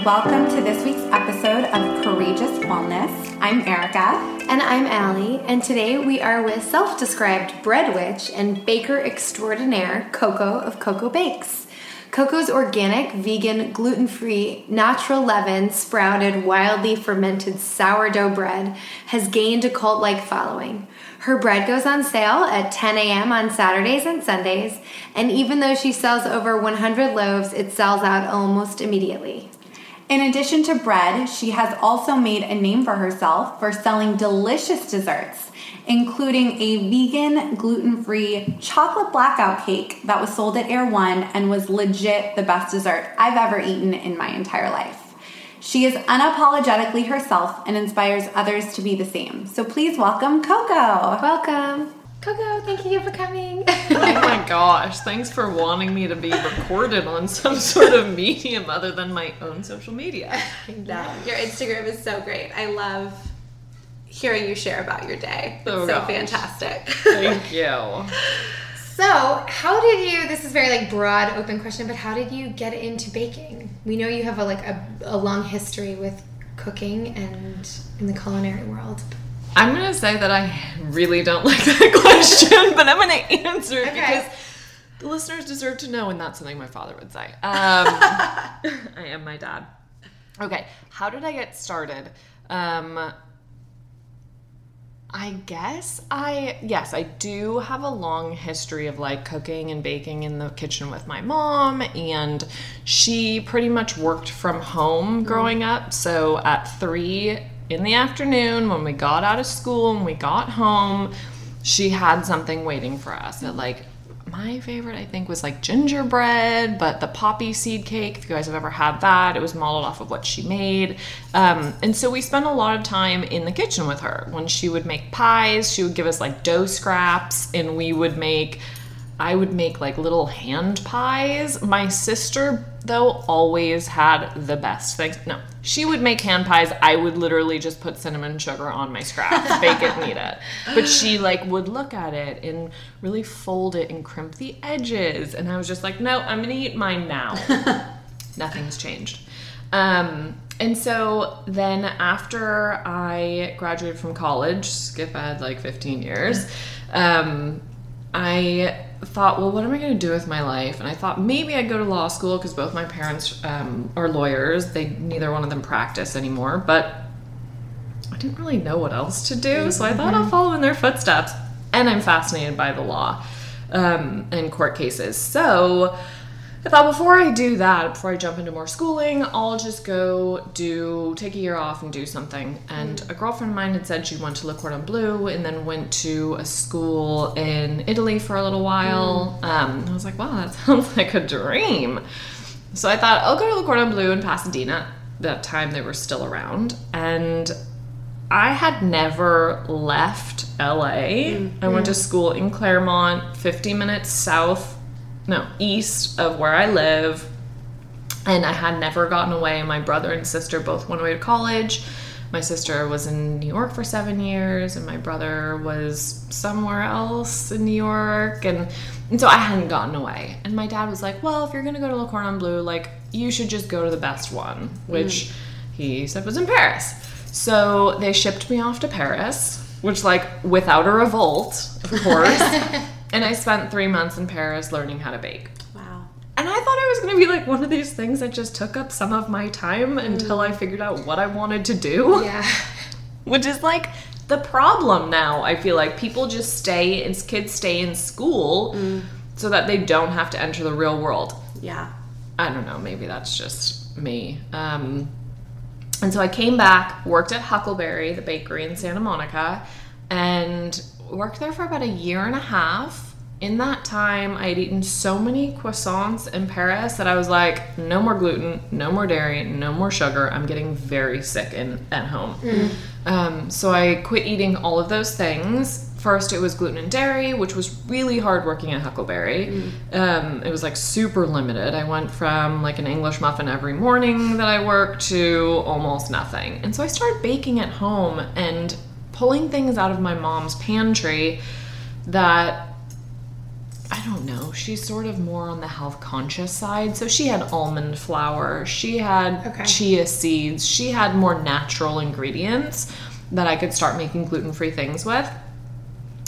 Welcome to this week's episode of Courageous Wellness. I'm Erica. And I'm Allie, and today we are with self described bread witch and baker extraordinaire Coco of Coco Bakes. Coco's organic, vegan, gluten free, natural leaven, sprouted, wildly fermented sourdough bread has gained a cult like following. Her bread goes on sale at 10 a.m. on Saturdays and Sundays, and even though she sells over 100 loaves, it sells out almost immediately. In addition to bread, she has also made a name for herself for selling delicious desserts, including a vegan, gluten free chocolate blackout cake that was sold at Erewhon and was legit the best dessert I've ever eaten in my entire life. She is unapologetically herself and inspires others to be the same. So please welcome Coco. Welcome. Coco, thank you for coming. oh my gosh, thanks for wanting me to be recorded on some sort of medium other than my own social media. Know. Your Instagram is so great. I love hearing you share about your day. It's oh so gosh. fantastic. Thank you. So, how did you? This is very like broad, open question, but how did you get into baking? We know you have a like a, a long history with cooking and in the culinary world. I'm gonna say that I really don't like that question, but I'm gonna answer it okay. because the listeners deserve to know, and that's something my father would say. Um, I am my dad. Okay, how did I get started? Um, I guess I yes, I do have a long history of like cooking and baking in the kitchen with my mom and she pretty much worked from home growing up. So at 3 in the afternoon when we got out of school and we got home, she had something waiting for us at like my favorite, I think, was like gingerbread, but the poppy seed cake. If you guys have ever had that, it was modeled off of what she made. Um, and so we spent a lot of time in the kitchen with her. When she would make pies, she would give us like dough scraps, and we would make I would make like little hand pies. My sister, though, always had the best things. No, she would make hand pies. I would literally just put cinnamon sugar on my scraps, bake it, and eat it. But she like would look at it and really fold it and crimp the edges. And I was just like, no, I'm gonna eat mine now. Nothing's changed. Um, and so then after I graduated from college, skip ahead like 15 years, um, I thought, well, what am I going to do with my life? And I thought maybe I'd go to law school because both my parents um, are lawyers. They neither one of them practice anymore, but I didn't really know what else to do, so I thought I'll follow in their footsteps. And I'm fascinated by the law um, and court cases, so thought before I do that, before I jump into more schooling, I'll just go do take a year off and do something. And mm. a girlfriend of mine had said she went to Le Cordon Bleu and then went to a school in Italy for a little while. Mm. Um, I was like, wow, that sounds like a dream. So I thought I'll go to Le Cordon Bleu in Pasadena. That time they were still around, and I had never left LA. Mm. I went to school in Claremont, 50 minutes south no, east of where I live. And I had never gotten away. My brother and sister both went away to college. My sister was in New York for seven years, and my brother was somewhere else in New York. And, and so I hadn't gotten away. And my dad was like, Well, if you're going to go to Le Cordon Bleu, like, you should just go to the best one, which mm. he said was in Paris. So they shipped me off to Paris, which, like, without a revolt, of course. And I spent three months in Paris learning how to bake. Wow. And I thought it was going to be like one of these things that just took up some of my time mm. until I figured out what I wanted to do. Yeah. Which is like the problem now. I feel like people just stay, and kids stay in school mm. so that they don't have to enter the real world. Yeah. I don't know. Maybe that's just me. Um, and so I came back, worked at Huckleberry, the bakery in Santa Monica, and worked there for about a year and a half. In that time, I had eaten so many croissants in Paris that I was like, no more gluten, no more dairy, no more sugar. I'm getting very sick in at home. Mm. Um, so I quit eating all of those things. First, it was gluten and dairy, which was really hard working at Huckleberry. Mm. Um, it was like super limited. I went from like an English muffin every morning that I worked to almost nothing. And so I started baking at home and pulling things out of my mom's pantry that I don't know. She's sort of more on the health conscious side. So she had almond flour, she had Okay. chia seeds, she had more natural ingredients that I could start making gluten free things with.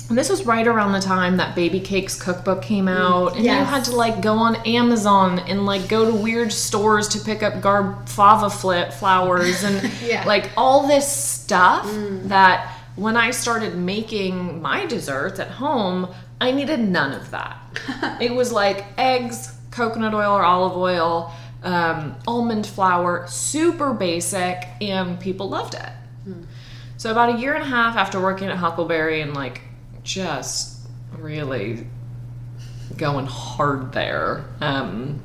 And this was right around the time that Baby Cakes cookbook came mm, out, and you had to like go on Amazon and like go to weird stores to pick up garfava flip flours and Yeah. like all this stuff mm. that when I started making my desserts at home, I needed none of that. it was like eggs, coconut oil or olive oil, um, almond flour, super basic, and people loved it. So about a year and a half after working at Huckleberry and like just really going hard there, um,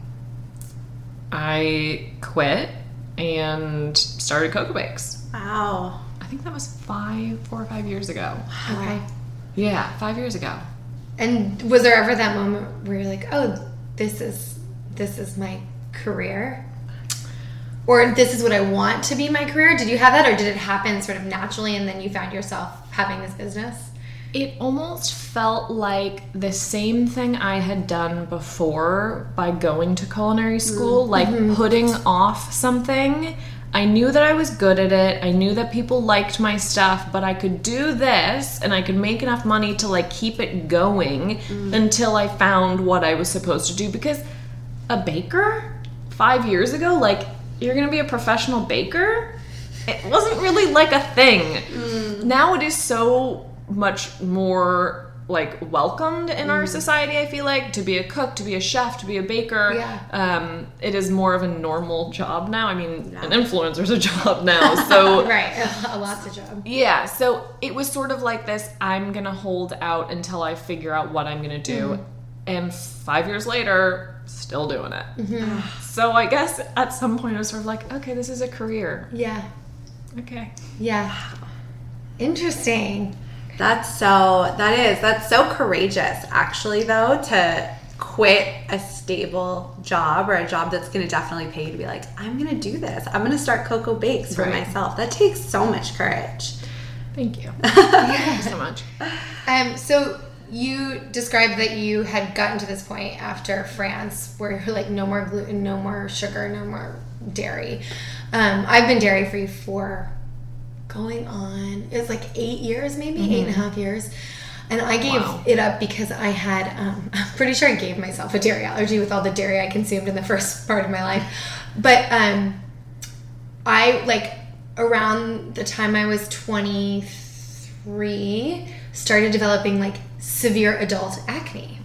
I quit and started Coco Bakes. Wow. I think that was five, four or five years ago. Okay. Yeah, five years ago. And was there ever that moment where you're like, oh, this is this is my career? Or this is what I want to be my career? Did you have that or did it happen sort of naturally and then you found yourself having this business? It almost felt like the same thing I had done before by going to culinary school, mm-hmm. like mm-hmm. putting off something. I knew that I was good at it. I knew that people liked my stuff, but I could do this and I could make enough money to like keep it going mm. until I found what I was supposed to do because a baker 5 years ago like you're going to be a professional baker? It wasn't really like a thing. Mm. Now it is so much more like welcomed in our mm. society i feel like to be a cook to be a chef to be a baker Yeah. um, it is more of a normal job now i mean an influencer's a job now so Right. A lots of job. yeah so it was sort of like this i'm gonna hold out until i figure out what i'm gonna do mm. and five years later still doing it mm-hmm. ah. so i guess at some point i was sort of like okay this is a career Yeah. okay Yeah. Interesting. That's so that is that's so courageous actually though to quit a stable job or a job that's going to definitely pay you to be like I'm going to do this. I'm going to start Coco Bakes for Right. myself. That takes so much courage. thank you thank you so much Um, so you described that you had gotten to this point after France where you're like no more gluten, no more sugar, no more dairy. Um, I've been dairy free for going on it was like eight years maybe? Eight and a half years. And i gave Wow. it up because i had um, i'm pretty sure i gave myself a dairy allergy with all the dairy i consumed in the first part of my life. But um, i like around the time i was 23 started developing like severe adult acne.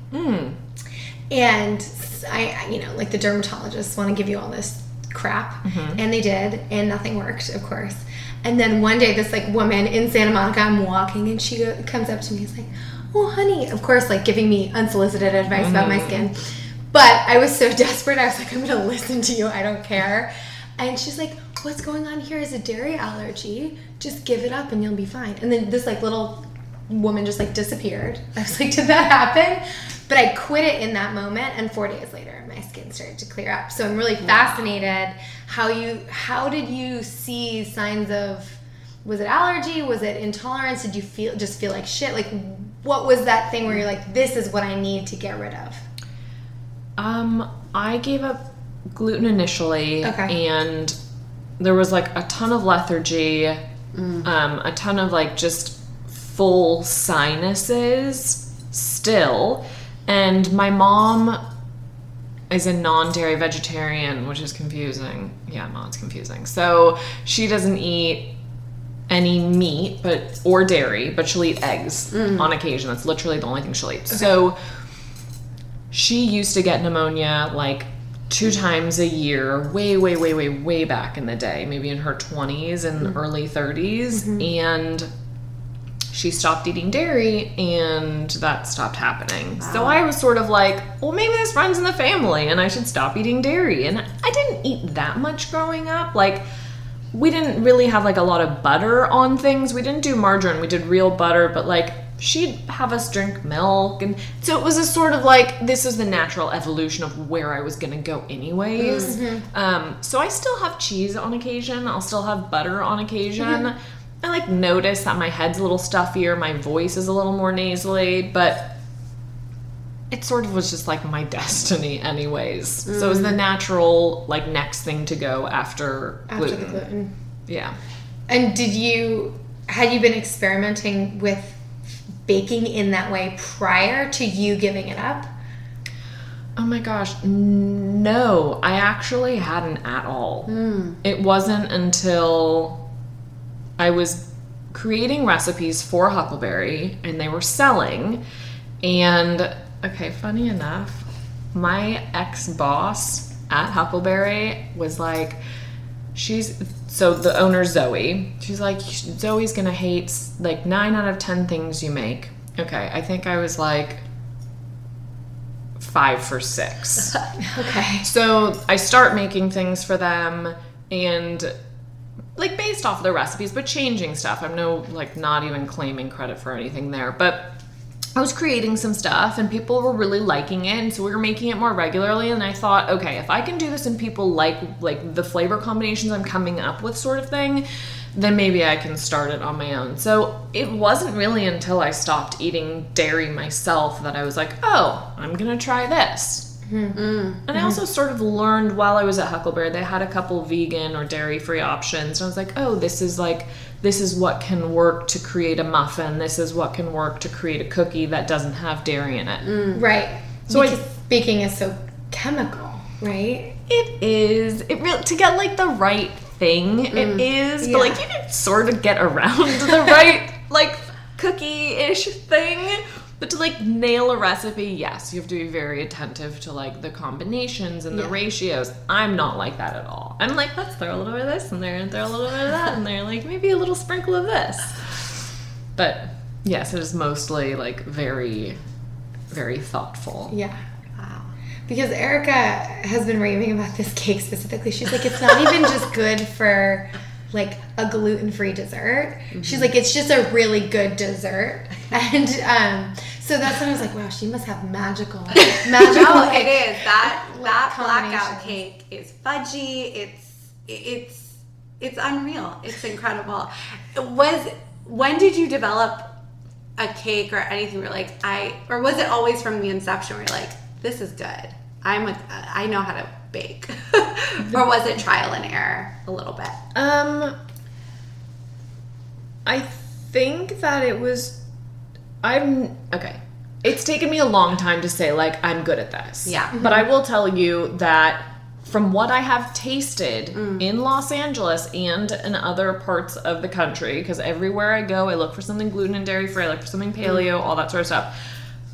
And I, I- you know, like the dermatologists want to give you all this crap, and they did, and nothing worked, of course. And then one day, this like woman in Santa Monica, I'm walking, and she go, comes up to me, and is like, "Oh, honey," of course, like giving me unsolicited advice about my mm-hmm. skin. But I was so desperate, I was like, "I'm gonna listen to you. I don't care." And she's like, "What's going on here is a dairy allergy. Just give it up, and you'll be fine." And then this like little woman just like disappeared. I was like, did that happen? But I quit it in that moment, and four days later, my skin started to clear up. So I'm really fascinated how you how did you see signs of was it allergy? Was it intolerance? Did you feel just feel like shit? Like what was that thing where you're like, this is what I need to get rid of? Um, I gave up gluten initially, Okay. and there was like a ton of lethargy, um, a ton of like just full sinuses still, and my mom is a non-dairy vegetarian, which is confusing. Yeah, no, it's confusing. So she doesn't eat any meat, but or dairy, but she'll eat eggs mm. on occasion. That's literally the only thing she'll eat. So she used to get pneumonia like two times a year, way, way, way, way, way back in the day, maybe in her 20s and mm. early 30s. Mm-hmm. And she stopped eating dairy and that stopped happening. So ah. I was sort of like, well, maybe this runs in the family and I should stop eating dairy. And I didn't eat that much growing up. Like, we didn't really have like a lot of butter on things. We didn't do margarine. We did real butter, but like she'd have us drink milk and so it was a sort of like this is the natural evolution of where I was gonna go anyways. Mm-hmm. Um, so I still have cheese on occasion. I'll still have butter on occasion. Mm-hmm. I like notice that my head's a little stuffier, my voice is a little more nasally, but it sort of was just like my destiny anyways. So it was the mm-hmm. natural like next thing to go after, After gluten. the gluten. Yeah. And did you had you been experimenting with baking in that way prior to you giving it up? Oh my gosh, no, I actually hadn't at all. Hmm. It wasn't until I was creating recipes for Huckleberry and they were selling. And okay, funny enough, my ex boss at Huckleberry was like, she's so the owner Zoe. She's like, Zoe's gonna hate like nine out of ten things you make. Okay, I think I was like five for six. Okay. So I start making things for them and like based off of the recipes, but changing stuff. I'm no like not even claiming credit for anything there. But I was creating some stuff and people were really liking it and so we were making it more regularly and I thought, okay, if I can do this and people like like the flavor combinations I'm coming up with sort of thing, then maybe I can start it on my own. So it wasn't really until I stopped eating dairy myself that I was like, oh, I'm gonna try this. Mm-hmm. And I also sort of learned while I was at Huckleberry, they had a couple vegan or dairy free options. And I was like, oh, this is like, this is what can work to create a muffin. This is what can work to create a cookie that doesn't have dairy in it. Mm. Right. So I- baking is so chemical, right? It is, it really, to get like the right thing, it mm. is. But like, you can sort of get around the right, like, cookie ish thing. But to like nail a recipe, yes, you have to be very attentive to like the combinations and the Yeah. ratios. I'm not like that at all. I'm like, let's throw a little bit of this in there and throw a little bit of that in there, like maybe a little sprinkle of this. But yes, it is mostly like very, very thoughtful. Yeah. Wow. Because Erica has been raving about this cake specifically. She's like, it's not even just good for like a gluten-free dessert. She's like, it's just a really good dessert. And um, so that's when I was like, wow, she must have magical, magical. No, like- it is that that blackout cake is fudgy. It's it's it's unreal. It's incredible. Was when did you develop a cake or anything? Where like I or was it always from the inception? Where you're like, this is good. I'm a, I know how to bake, or was it trial and error a little bit? Um, I think that it was. I'm okay. It's taken me a long time to say like I'm good at this. Yeah. But mm-hmm. I will tell you that from what I have tasted mm. in Los Angeles and in other parts of the country, because everywhere I go, I look for something gluten and dairy free, I look for something mm-hmm. paleo, all that sort of stuff.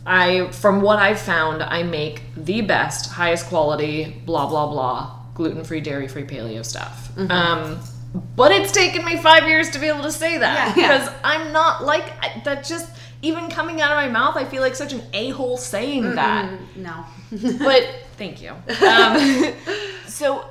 I, from what I've found, I make the best, highest quality, blah blah blah, gluten free, dairy free, paleo stuff. Mm-hmm. Um, but it's taken me five years to be able to say that Yeah. because I'm not like that. Just even coming out of my mouth, I feel like such an a hole saying that No. but thank you. Um, so,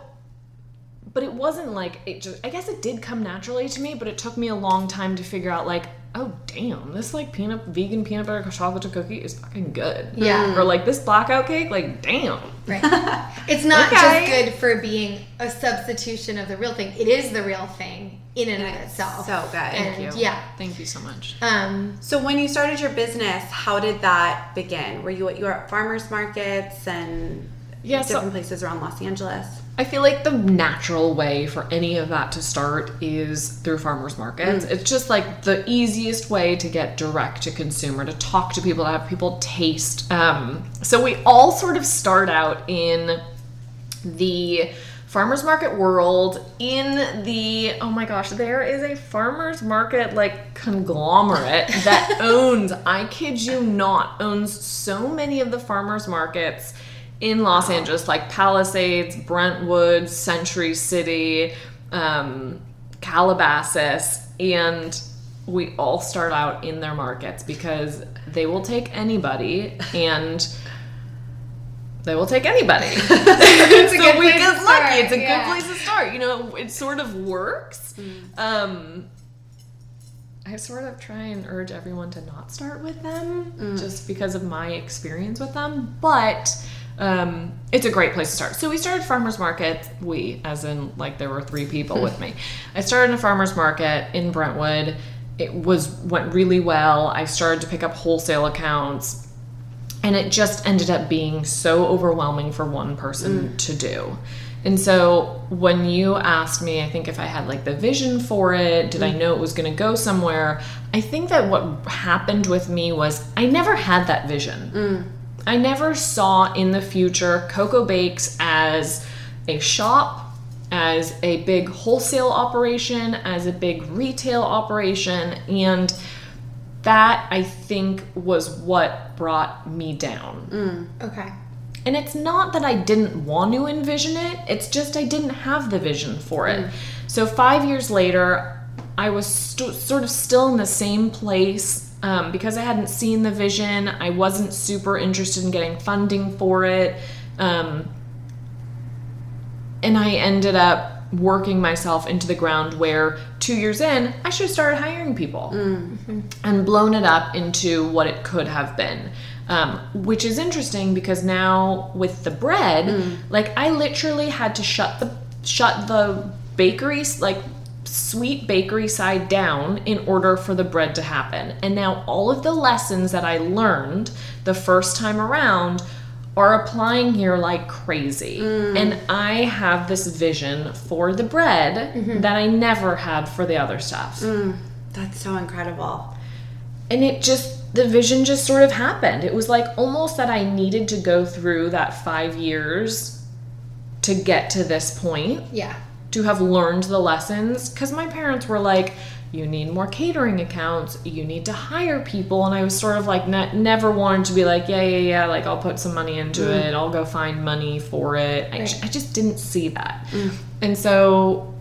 but it wasn't like it just. I guess it did come naturally to me, but it took me a long time to figure out. Like, oh damn, this like peanut vegan peanut butter chocolate cookie is fucking good. Yeah. Or like this blackout cake, like damn. Right. It's not Okay. just good for being a substitution of the real thing. It is the real thing in and of itself. so good. And Thank you. yeah. Thank you so much. Um, So when you started your business, how did that begin? Were you at you were at farmers markets and Yeah, so- different places around Los Angeles? I feel like the natural way for any of that to start is through farmers markets. It's just like the easiest way to get direct to consumer, to talk to people, to have people taste. Um, so we all sort of start out in the farmers market world in the oh my gosh there is a farmers market like conglomerate that owns i kid you not owns so many of the farmers markets in los angeles like palisades brentwood century city um, calabasas and we all start out in their markets because they will take anybody and they will take anybody. a so good we place get lucky. It's a yeah. good place to start. You know, it sort of works. Mm. Um, I sort of try and urge everyone to not start with them Mm. just because of my experience with them. But um, it's a great place to start. So we started farmers market. We, as in like there were three people with me. I started in a farmers market in Brentwood. It was went really well. I started to pick up wholesale accounts and it just ended up being so overwhelming for one person mm. to do. And so when you asked me, I think if I had like the vision for it, did I mm. know it was going to go somewhere? I think that what happened with me was I never had that vision. Mm. I never saw in the future Coco Bakes as a shop, as a big wholesale operation, as a big retail operation, and that I think was what brought me down. Okay. And it's not that I didn't want to envision it, it's just I didn't have the vision for it. So, five years later, I was st- sort of still in the same place um, because I hadn't seen the vision. I wasn't super interested in getting funding for it. Um, and I ended up working myself into the ground where two years in, I should have started hiring people and blown it up into what it could have been. Um, which is interesting because now with the bread, like I literally had to shut the shut the bakery like sweet bakery side down in order for the bread to happen. And now all of the lessons that I learned the first time around are applying here like crazy. Mm. And I have this vision for the bread mm-hmm. that I never had for the other stuff. Mm. That's so incredible. And it just, the vision just sort of happened. It was like almost that I needed to go through that five years to get to this point Yeah. to have learned the lessons because my parents were like you need more catering accounts you need to hire people. And i was sort of like ne- never wanted to be like yeah yeah yeah like i'll put some money into mm. it i'll go find money for it. I, I just didn't see that. Mm. And so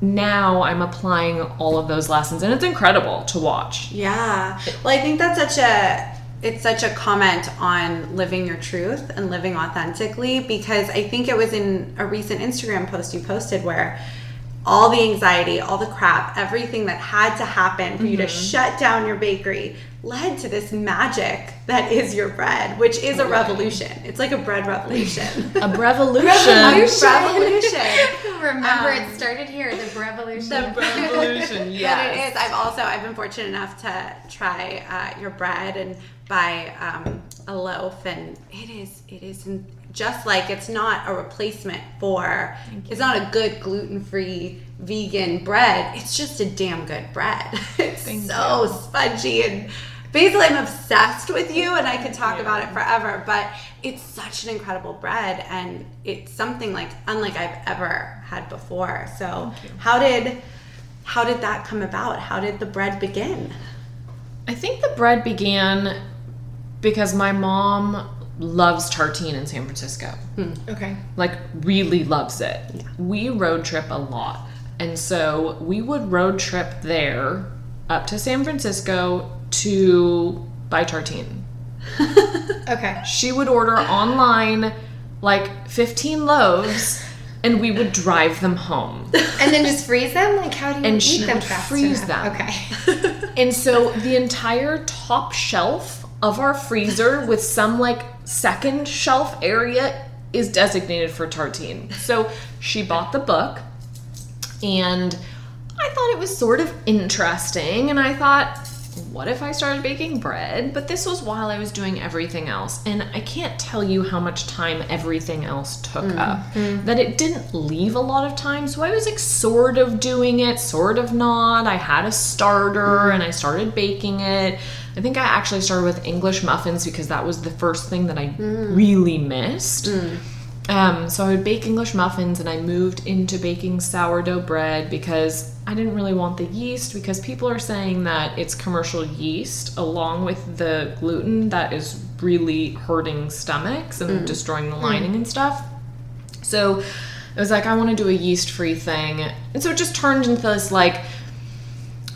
now i'm applying all of those lessons and it's incredible to watch. Yeah. Well, I think that's such a it's such a comment on living your truth and living authentically because I think it was in a recent Instagram post you posted where all the anxiety, all the crap, everything that had to happen for you to shut down your bakery led to this magic that is your bread, which is a revolution. It's like a bread revolution. a revolution A revolution. Remember, Um, it started here, the revolution. The revolution But it is. I've also I've been fortunate enough to try uh, your bread and buy um, a loaf, and it is it is n- just like it's not a replacement for. It's not a good gluten free vegan bread. It's just a damn good bread. It's so spongy and. Basically, I'm obsessed with you, and I could talk about it forever. But it's such an incredible bread, and it's something like unlike I've ever had before. So, how did how did that come about? How did the bread begin? I think the bread began because my mom loves tartine in San Francisco. Hmm. okay. Like, really loves it. We road trip a lot. And so we would road trip there up to San Francisco to buy tartine. Okay. She would order online like 15 loaves and we would drive them home. And then just freeze them? Like, how do you And eat she them would fast freeze enough? them. Okay. And so the entire top shelf of our freezer with some like second shelf area is designated for tartine. So she bought the book and I thought it was sort of interesting and I thought what if I started baking bread? But this was while I was doing everything else. And I can't tell you how much time everything else took mm, up. Mm. That it didn't leave a lot of time. So I was like sort of doing it, sort of not. I had a starter mm. and I started baking it. I think I actually started with English muffins because that was the first thing that I really missed. Um, so I would bake English muffins and I moved into baking sourdough bread because I didn't really want the yeast because people are saying that it's commercial yeast along with the gluten that is really hurting stomachs and destroying the lining and stuff. So I was like, I want to do a yeast free thing. And so it just turned into this like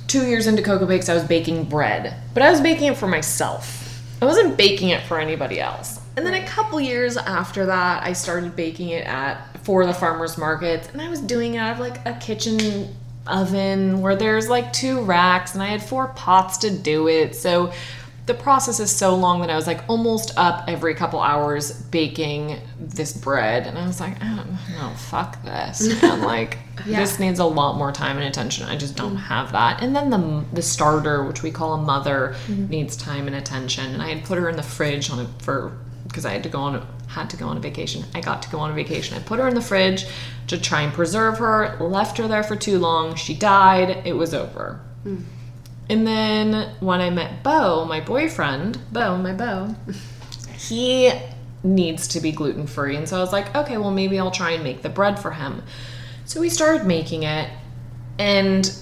two years into Coco Bakes, I was baking bread, but I was baking it for myself. I wasn't baking it for anybody else. And then a couple years after that, I started baking it at for the farmers markets, and I was doing it out of like a kitchen oven where there's like two racks, and I had four pots to do it. So the process is so long that I was like almost up every couple hours baking this bread, and I was like, oh, no, fuck this, man. like this needs a lot more time and attention. I just don't have that. And then the the starter, which we call a mother, mm-hmm. needs time and attention. And I had put her in the fridge on a, for because I had to go on had to go on a vacation. I got to go on a vacation. I put her in the fridge to try and preserve her. Left her there for too long. She died. It was over. Hmm. And then when I met Bo, my boyfriend, Bo, my Bo, he needs to be gluten free. And so I was like, okay, well, maybe I'll try and make the bread for him. So we started making it, and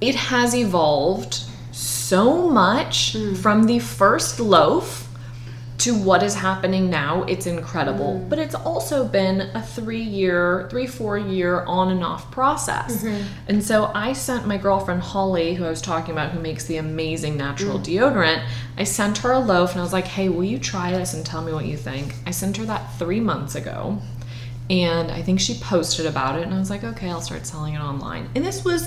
it has evolved so much hmm. from the first loaf to what is happening now. It's incredible. Mm. But it's also been a three year, three, four year on and off process. Mm-hmm. And so I sent my girlfriend Holly, who I was talking about, who makes the amazing natural mm. deodorant, I sent her a loaf and I was like, hey, will you try this and tell me what you think? I sent her that three months ago. And I think she posted about it, and I was like, okay, I'll start selling it online. And this was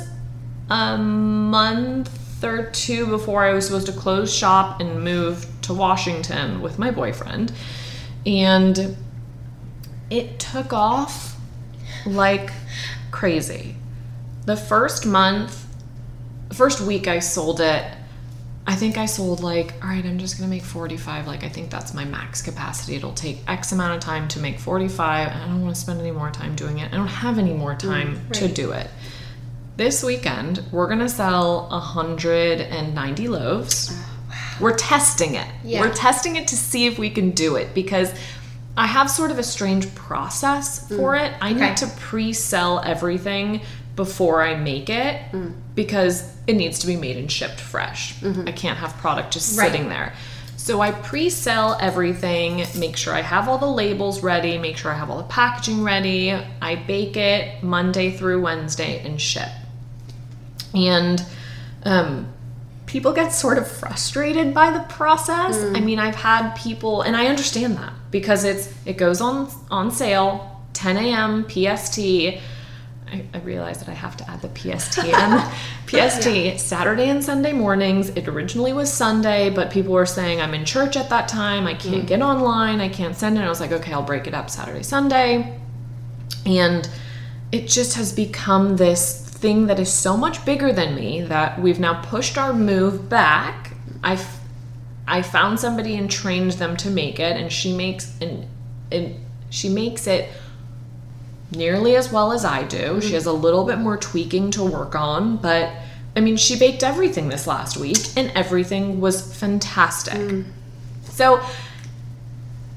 a month or two before I was supposed to close shop and move to Washington with my boyfriend. And it took off like crazy. The first month, first week I sold it, I think I sold like, all right, I'm just gonna make 45. Like, I think that's my max capacity. It'll take X amount of time to make 45. and I don't wanna spend any more time doing it. I don't have any more mm, time to right. do it. This weekend, we're gonna sell 190 loaves. We're testing it. Yeah. We're testing it to see if we can do it because I have sort of a strange process mm. for it. I Okay. need to pre sell everything before I make it mm. because it needs to be made and shipped fresh. Mm-hmm. I can't have product just Right. sitting there. So I pre sell everything, make sure I have all the labels ready, make sure I have all the packaging ready. I bake it Monday through Wednesday and ship. And um, people get sort of frustrated by the process. I mm. mean, I've had people, and I understand that because it's it goes on on sale 10 a.m. PST. I, I realize that I have to add the PST and PST Saturday and Sunday mornings. It originally was Sunday, but people were saying I'm in church at that time. I can't mm. get online. I can't send it. I was like, okay, I'll break it up Saturday, Sunday. And it just has become this thing that is so much bigger than me that we've now pushed our move back. I f- I found somebody and trained them to make it, and she makes and and she makes it nearly as well as I do. She mm-hmm. has a little bit more tweaking to work on, but I mean, she baked everything this last week, and everything was fantastic. Mm. So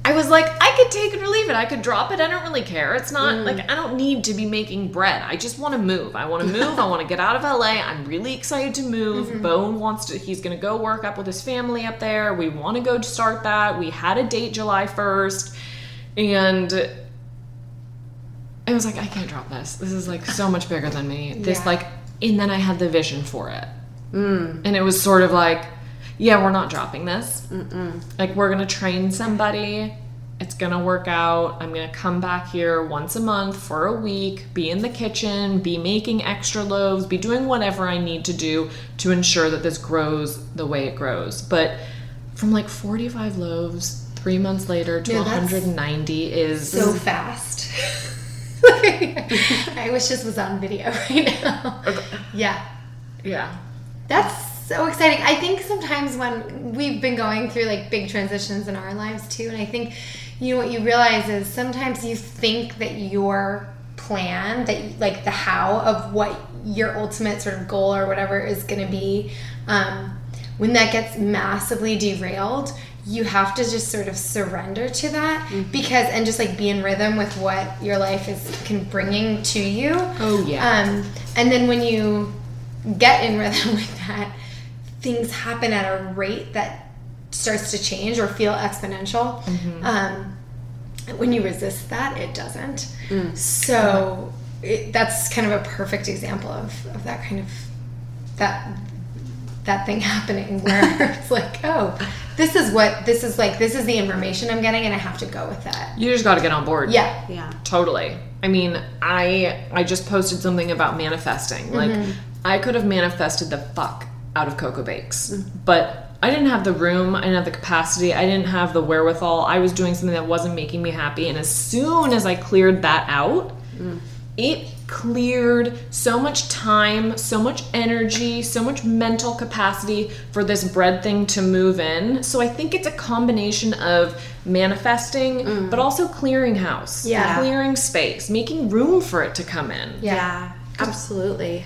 I was like, I could take it or leave it. I could drop it. I don't really care. It's not mm. like I don't need to be making bread. I just want to move. I want to move. I want to get out of LA. I'm really excited to move. Mm-hmm. Bone wants to, he's going to go work up with his family up there. We want to go start that. We had a date July 1st. And I was like, I can't drop this. This is like so much bigger than me. This, Yeah. like, and then I had the vision for it. Mm. And it was sort of like, yeah, we're not dropping this. Like, we're going to train somebody. It's going to work out. I'm going to come back here once a month for a week, be in the kitchen, be making extra loaves, be doing whatever I need to do to ensure that this grows the way it grows. But from like 45 loaves, three months later to No, 190 is. so fast. I wish this was on video right now. Yeah. yeah. That's so exciting. I think sometimes when we've been going through like big transitions in our lives too, and I think you know what you realize is sometimes you think that your plan, that like the how of what your ultimate sort of goal or whatever is going to be, um, when that gets massively derailed, you have to just sort of surrender to that because and just like be in rhythm with what your life is can bringing to you. Oh, yeah. Um, and then when you get in rhythm with that, things happen at a rate that starts to change or feel exponential. Mm-hmm. Um, when you resist that, it doesn't. Mm. So it, that's kind of a perfect example of, of that kind of that that thing happening where it's like, oh, this is what this is like. This is the information I'm getting, and I have to go with that. You just got to get on board. Yeah. Yeah. Totally. I mean, I I just posted something about manifesting. Like mm-hmm. I could have manifested the fuck out of Coco Bakes, but I didn't have the room, I didn't have the capacity, I didn't have the wherewithal. I was doing something that wasn't making me happy. And as soon as I cleared that out, it cleared so much time, so much energy, so much mental capacity for this bread thing to move in. So I think it's a combination of manifesting, mm. but also clearing house, Yeah. clearing space, making room for it to come in. Yeah. absolutely.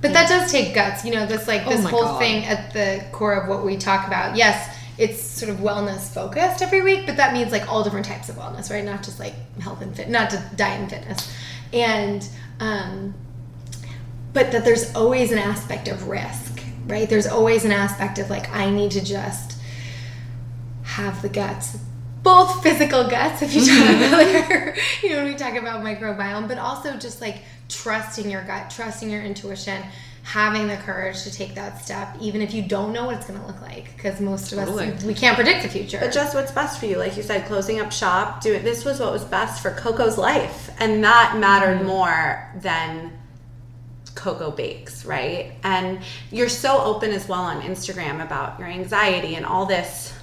But that does take guts, you know, this like Oh this my whole God. thing at the core of what we talk about. Yes, it's sort of wellness focused every week, but that means like all different types of wellness, right? Not just like health and fit, not just diet and fitness. And um but that there's always an aspect of risk, right? There's always an aspect of like I need to just have the guts both physical guts if you talk earlier you know when we talk about microbiome but also just like trusting your gut trusting your intuition having the courage to take that step even if you don't know what it's going to look like because most of Totally. us we can't predict the future But just what's best for you, like you said, closing up shop. Doing this was what was best for Coco's life, and that mattered mm-hmm. more than Coco bakes, right? And you're so open as well on Instagram about your anxiety and all this, st-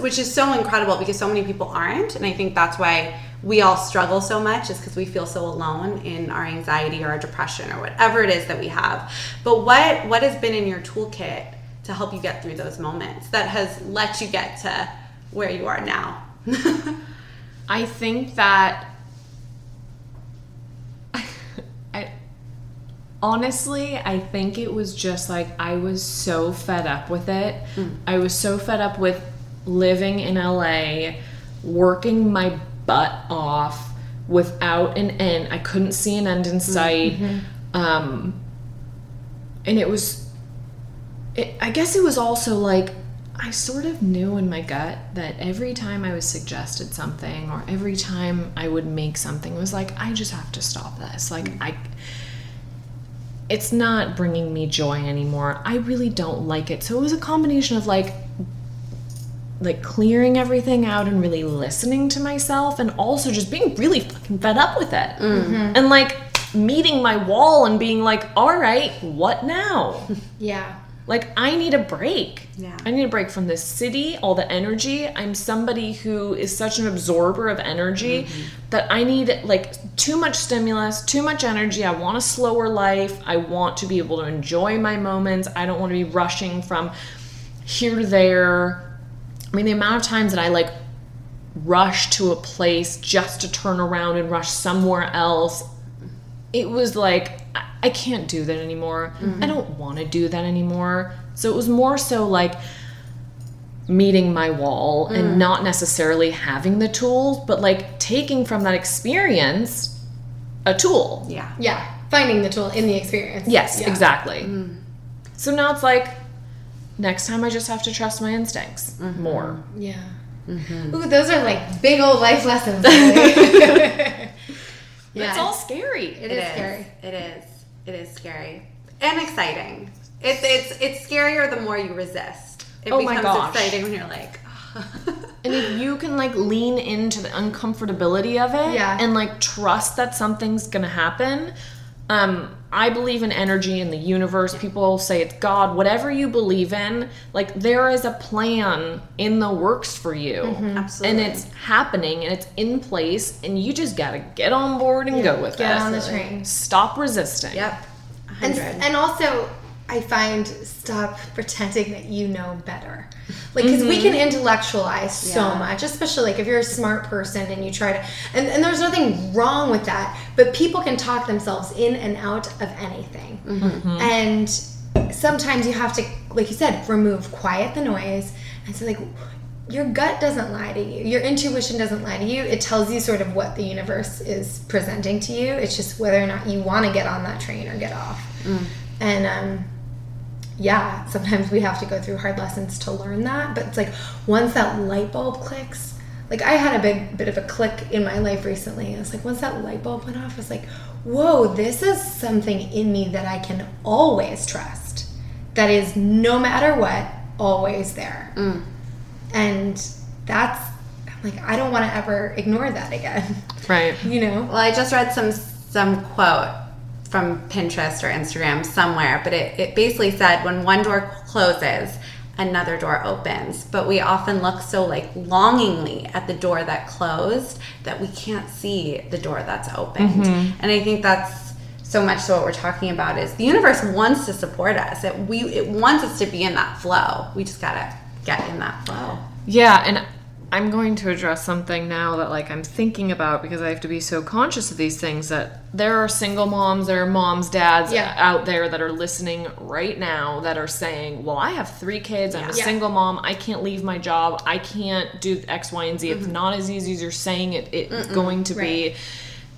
which is so incredible because so many people aren't, and I think that's why we all struggle so much is because we feel so alone in our anxiety or our depression or whatever it is that we have. But what what has been in your toolkit to help you get through those moments that has let you get to where you are now? I think that I honestly, I think it was just like I was so fed up with it. Mm. I was so fed up with living in LA, working my butt off without an end. I couldn't see an end in sight. Um and it was it, I guess it was also like I sort of knew in my gut that every time I was suggested something or every time I would make something it was like I just have to stop this. Like I it's not bringing me joy anymore. I really don't like it. So it was a combination of like like clearing everything out and really listening to myself and also just being really fucking fed up with it. Mm-hmm. And like meeting my wall and being like, "All right, what now?" yeah Like I need a break. Yeah. I need a break from this city, all the energy. I'm somebody who is such an absorber of energy mm-hmm. that I need like too much stimulus, too much energy. I want a slower life. I want to be able to enjoy my moments. I don't want to be rushing from here to there. I mean, the amount of times that I like rush to a place just to turn around and rush somewhere else it was like I- I can't do that anymore. Mm-hmm. I don't want to do that anymore. So it was more so like meeting my wall and mm. not necessarily having the tools, but like taking from that experience a tool. Yeah. yeah finding the tool in the experience Yes, Yeah. exactly. Mm. So now it's like next time I just have to trust my instincts more. yeah Mm-hmm. ooh those are like big old life lessons really. But It's all scary. it is scary It is. It is scary and exciting. It's it's it's scarier the more you resist. It Oh my becomes gosh. exciting when you're like, And if you can like lean into the uncomfortability of it Yeah. and like trust that something's gonna happen, um, I believe in energy in the universe. People say it's God, whatever you believe in, like there is a plan in the works for you. Absolutely. And it's happening and it's in place and you just gotta get on board and go with get it. on the train Stop resisting. yep, and, hundred. and also i find stop pretending that you know better. Like because we can mm-hmm. intellectualize so much especially like if you're a smart person and you try to and, and there's nothing wrong with that but people can talk themselves in and out of anything. Mm-hmm. And sometimes you have to like you said remove quiet the noise and so like your gut doesn't lie to you. Your intuition doesn't lie to you. It tells you sort of what the universe is presenting to you. It's just whether or not you want to get on that train or get off. Mm. And um yeah sometimes we have to go through hard lessons to learn that but it's like once that light bulb clicks like i had a big bit of a click in my life recently it's like once that light bulb went off i was like whoa this is something in me that i can always trust that is no matter what always there. Mm. And that's I'm like i don't want to ever ignore that again. Right. you know? Well, I just read some some quote from Pinterest or Instagram somewhere, but it, it basically said when one door closes, another door opens. But we often look so like longingly at the door that closed that we can't see the door that's opened. Mm-hmm. And I think that's so much so what we're talking about is the universe wants to support us. It we it wants us to be in that flow. We just gotta get in that flow. Yeah, and I'm going to address something now that like I'm thinking about because I have to be so conscious of these things that there are single moms, there are moms, dads Yeah. out there that are listening right now that are saying, "Well, I have 3 kids, I'm a Yeah. single mom, I can't leave my job, I can't do X, Y, and Z. It's mm-hmm. not as easy as you're saying it it's going to be."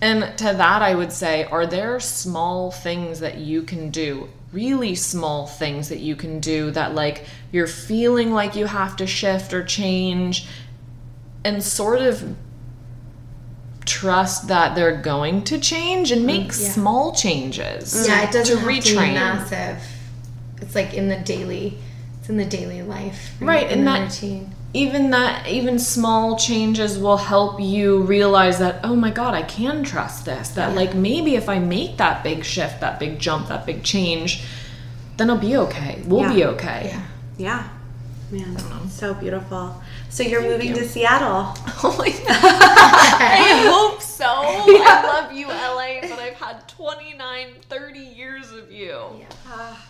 And to that I would say, are there small things that you can do? Really small things that you can do that like you're feeling like you have to shift or change and sort of trust that they're going to change and make mm, yeah. small changes Yeah, it doesn't to have retrain. to be massive. It's like in the daily, it's in the daily life, Right, In and the that- routine. even that even small changes will help you realize that oh my god i can trust this that like maybe if i make that big shift that big jump that big change then i'll be okay we'll be Yeah. okay Yeah. Man, so beautiful. So you're moving to Seattle. oh my god. I hope so. I love you la but i've had 29 30 years of you. Ah, so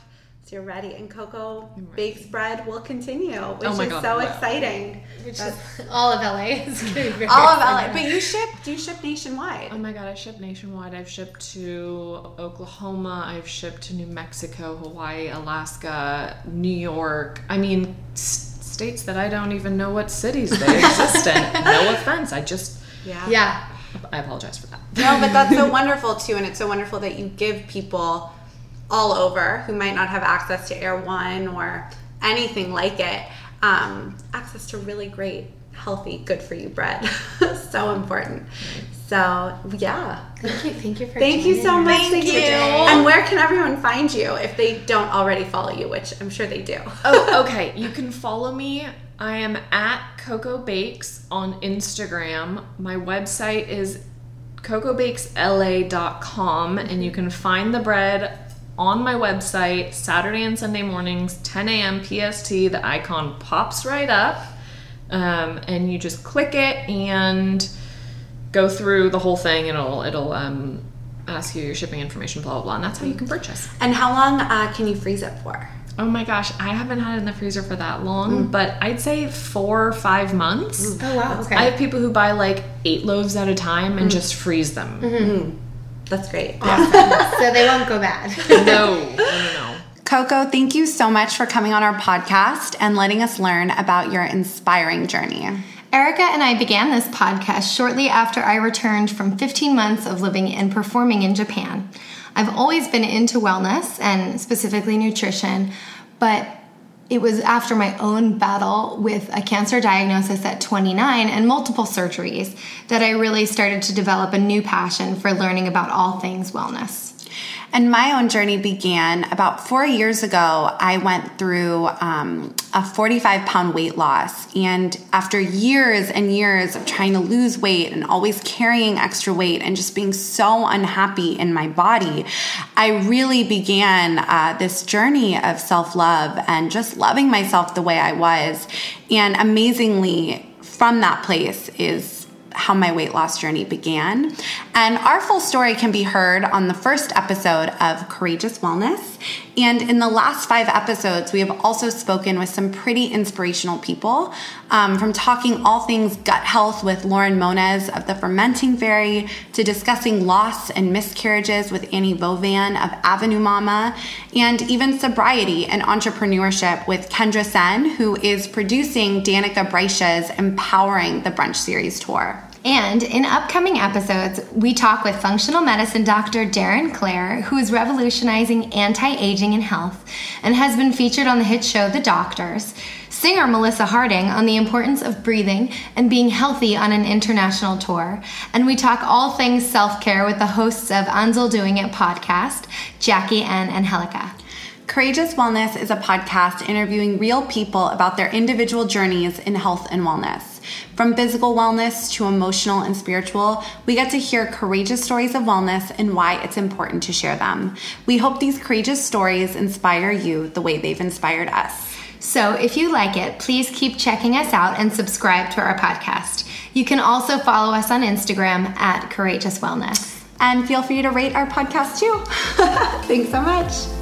you're ready. And Coco Bakes Bread will continue, oh which Oh is God, so wow. exciting. Which is all of LA is All of LA. But you ship, do you ship nationwide? Oh my god, I ship nationwide. I've shipped to Oklahoma, I've shipped to New Mexico, Hawaii, Alaska, New York. I mean, s- states that I don't even know what cities they exist in. No offense, I just yeah. Yeah. I apologize for that. No, but that's so wonderful too, and it's so wonderful that you give people all over who might not have access to Erewhon or anything like it, um, access to really great, healthy, good for you bread. so important. So yeah, Thank you. Thank you for. thank you so much. Thank today. And where can everyone find you if they don't already follow you, which I'm sure they do. oh, okay. You can follow me. I am at Coco Bakes on Instagram. My website is cocobakesla.com and you can find the bread on my website Saturday and Sunday mornings, 10 a.m. PST. The icon pops right up. Um, and you just click it and go through the whole thing and it'll it'll um, ask you your shipping information, blah blah blah, and that's how you can purchase. And how long uh, can you freeze it for? Oh my gosh, I haven't had it in the freezer for that long, but I'd say four or five months. Oh wow. Okay. I have people who buy like eight loaves at a time and just freeze them. That's great. Awesome. so they won't go bad. No, no, no, no. Coco, thank you so much for coming on our podcast and letting us learn about your inspiring journey. Erica and I began this podcast shortly after I returned from 15 months of living and performing in Japan. I've always been into wellness and specifically nutrition, but it was after my own battle with a cancer diagnosis at 29 and multiple surgeries that I really started to develop a new passion for learning about all things wellness. And my own journey began about four years ago. I went through um, a 45 pound weight loss. And after years and years of trying to lose weight and always carrying extra weight and just being so unhappy in my body, I really began uh, this journey of self love and just loving myself the way I was. And amazingly, from that place is how my weight loss journey began. And our full story can be heard on the first episode of Courageous Wellness. And in the last five episodes, we have also spoken with some pretty inspirational people um, from talking all things gut health with Lauren Mones of the Fermenting Fairy to discussing loss and miscarriages with Annie Vovan of Avenue Mama and even sobriety and entrepreneurship with Kendra Sen, who is producing Danica Breisha's Empowering the Brunch Series tour. And in upcoming episodes, we talk with functional medicine doctor Darren Clare, who is revolutionizing anti aging and health and has been featured on the hit show The Doctors. Singer Melissa Harding on the importance of breathing and being healthy on an international tour. And we talk all things self care with the hosts of Ansel Doing It podcast, Jackie Ann and Angelica. Courageous Wellness is a podcast interviewing real people about their individual journeys in health and wellness. From physical wellness to emotional and spiritual, we get to hear courageous stories of wellness and why it's important to share them. We hope these courageous stories inspire you the way they've inspired us. So if you like it, please keep checking us out and subscribe to our podcast. You can also follow us on Instagram at Courageous Wellness. And feel free to rate our podcast too. Thanks so much.